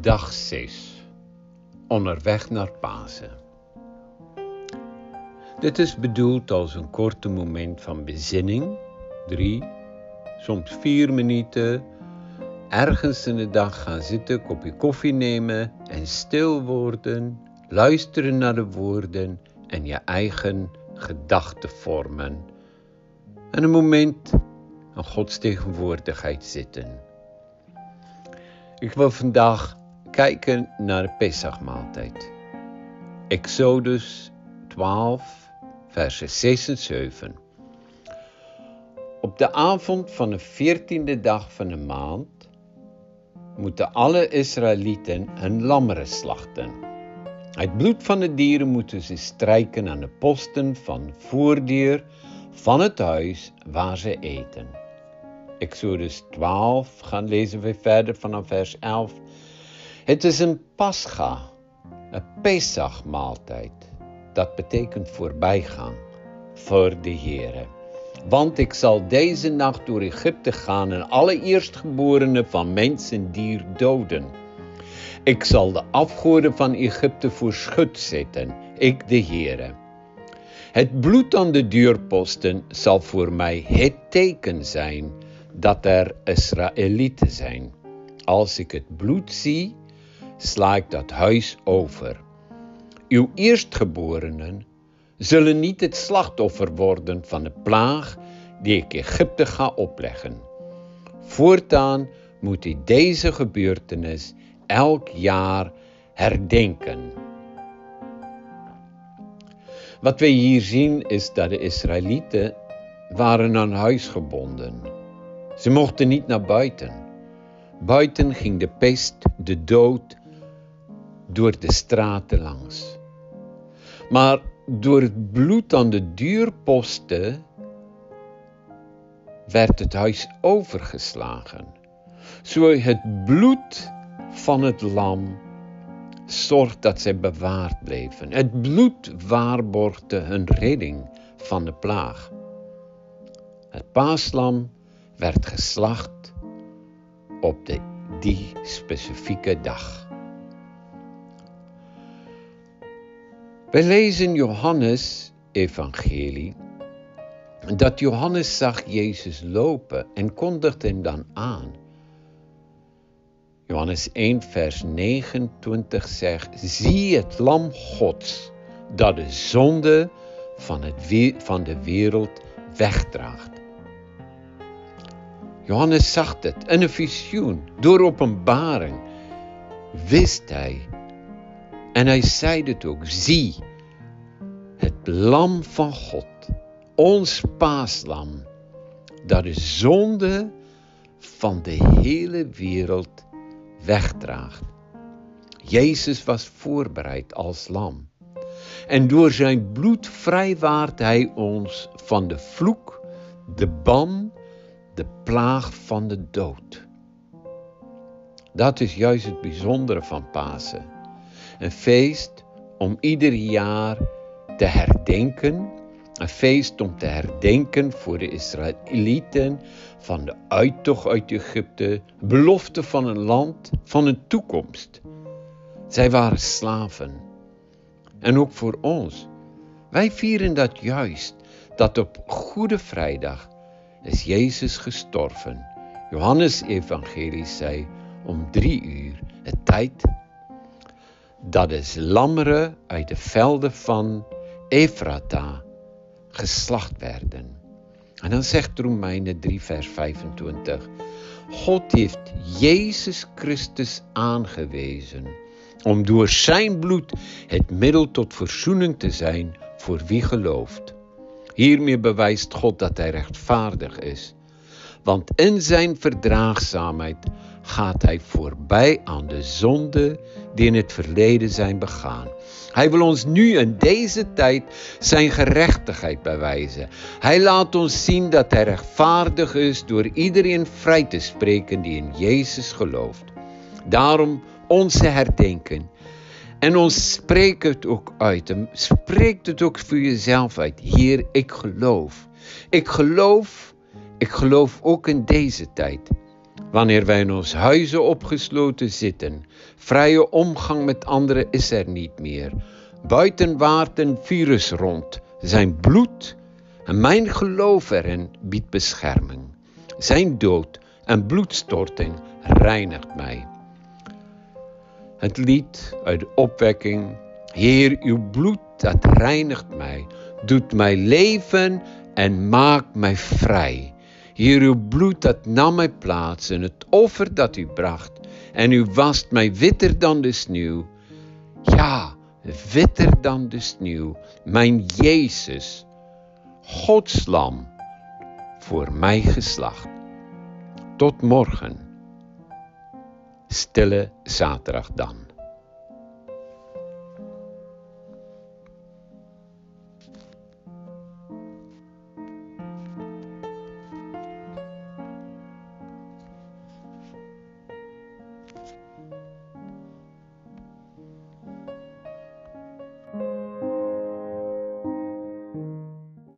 Dag 6. Onderweg naar Pasen. Dit is bedoeld als een korte moment van bezinning, drie, soms vier minuten, ergens in de dag gaan zitten, kopje koffie nemen en stil worden, luisteren naar de woorden en je eigen gedachten vormen. En een moment aan Gods tegenwoordigheid zitten. Ik wil vandaag kijken naar de Pesachmaaltijd. Exodus 12, versen 6 en 7. Op de avond van de veertiende dag van de maand moeten alle Israëlieten een lammeren slachten. Het bloed van de dieren moeten ze strijken aan de posten van voordeur van het huis waar ze eten. Exodus 12 gaan lezen we verder vanaf vers 11. Het is een pascha, een Pesach-maaltijd. Dat betekent voorbijgaan voor de Heere. Want ik zal deze nacht door Egypte gaan en alle eerstgeborenen van mens en dier doden. Ik zal de afgoden van Egypte voor schut zetten, ik de Heere. Het bloed aan de deurposten zal voor mij het teken zijn dat er Israëlieten zijn. Als ik het bloed zie, sla ik dat huis over. Uw eerstgeborenen zullen niet het slachtoffer worden van de plaag die ik Egypte ga opleggen. Voortaan moet u deze gebeurtenis elk jaar herdenken. Wat wij hier zien is dat de Israëlieten waren aan huis gebonden. Ze mochten niet naar buiten. Buiten ging de pest, de dood, door de straten langs. Maar door het bloed aan de deurposten werd het huis overgeslagen. Zo het bloed van het lam zorgt dat zij bewaard bleven. Het bloed waarborgde hun redding van de plaag. Het paaslam werd geslacht op de, die specifieke dag. We lezen Johannes evangelie dat Johannes zag Jezus lopen en kondigde hem dan aan. Johannes 1 vers 29 zegt, zie het lam Gods dat de zonde van, het, van de wereld wegdraagt. Johannes zag het in een visioen, door openbaring, wist hij. En hij zei het ook, zie, het lam van God, ons paaslam, dat de zonde van de hele wereld wegdraagt. Jezus was voorbereid als lam. En door zijn bloed vrijwaart hij ons van de vloek, de ban de plaag van de dood. Dat is juist het bijzondere van Pasen. Een feest om ieder jaar te herdenken. Een feest om te herdenken voor de Israëlieten van de uittocht uit Egypte, belofte van een land, van een toekomst. Zij waren slaven. En ook voor ons. Wij vieren dat juist, dat op Goede Vrijdag is Jezus gestorven. Johannes Evangelie zei om drie uur, het tijd dat is lammeren uit de velden van Efrata geslacht werden. En dan zegt Romeinen 3 vers 25, God heeft Jezus Christus aangewezen om door zijn bloed het middel tot verzoening te zijn voor wie gelooft. Hiermee bewijst God dat hij rechtvaardig is. Want in zijn verdraagzaamheid gaat hij voorbij aan de zonden die in het verleden zijn begaan. Hij wil ons nu in deze tijd zijn gerechtigheid bewijzen. Hij laat ons zien dat hij rechtvaardig is door iedereen vrij te spreken die in Jezus gelooft. Daarom onze herdenken en ons spreekt het ook uit. Spreekt het ook voor jezelf uit. Heer, ik geloof. Ik geloof, ik geloof ook in deze tijd. Wanneer wij in ons huizen opgesloten zitten, vrije omgang met anderen is er niet meer. Buiten waart een virus rond, zijn bloed en mijn geloof erin biedt bescherming. Zijn dood en bloedstorting reinigt mij. Het lied uit de opwekking, Heer, uw bloed dat reinigt mij, doet mij leven en maakt mij vrij. Hier uw bloed dat nam mij plaats en het offer dat u bracht. En u wast mij witter dan de sneeuw. Ja, witter dan de sneeuw. Mijn Jezus, Gods lam, voor mij geslacht. Tot morgen. Stille zaterdag dan.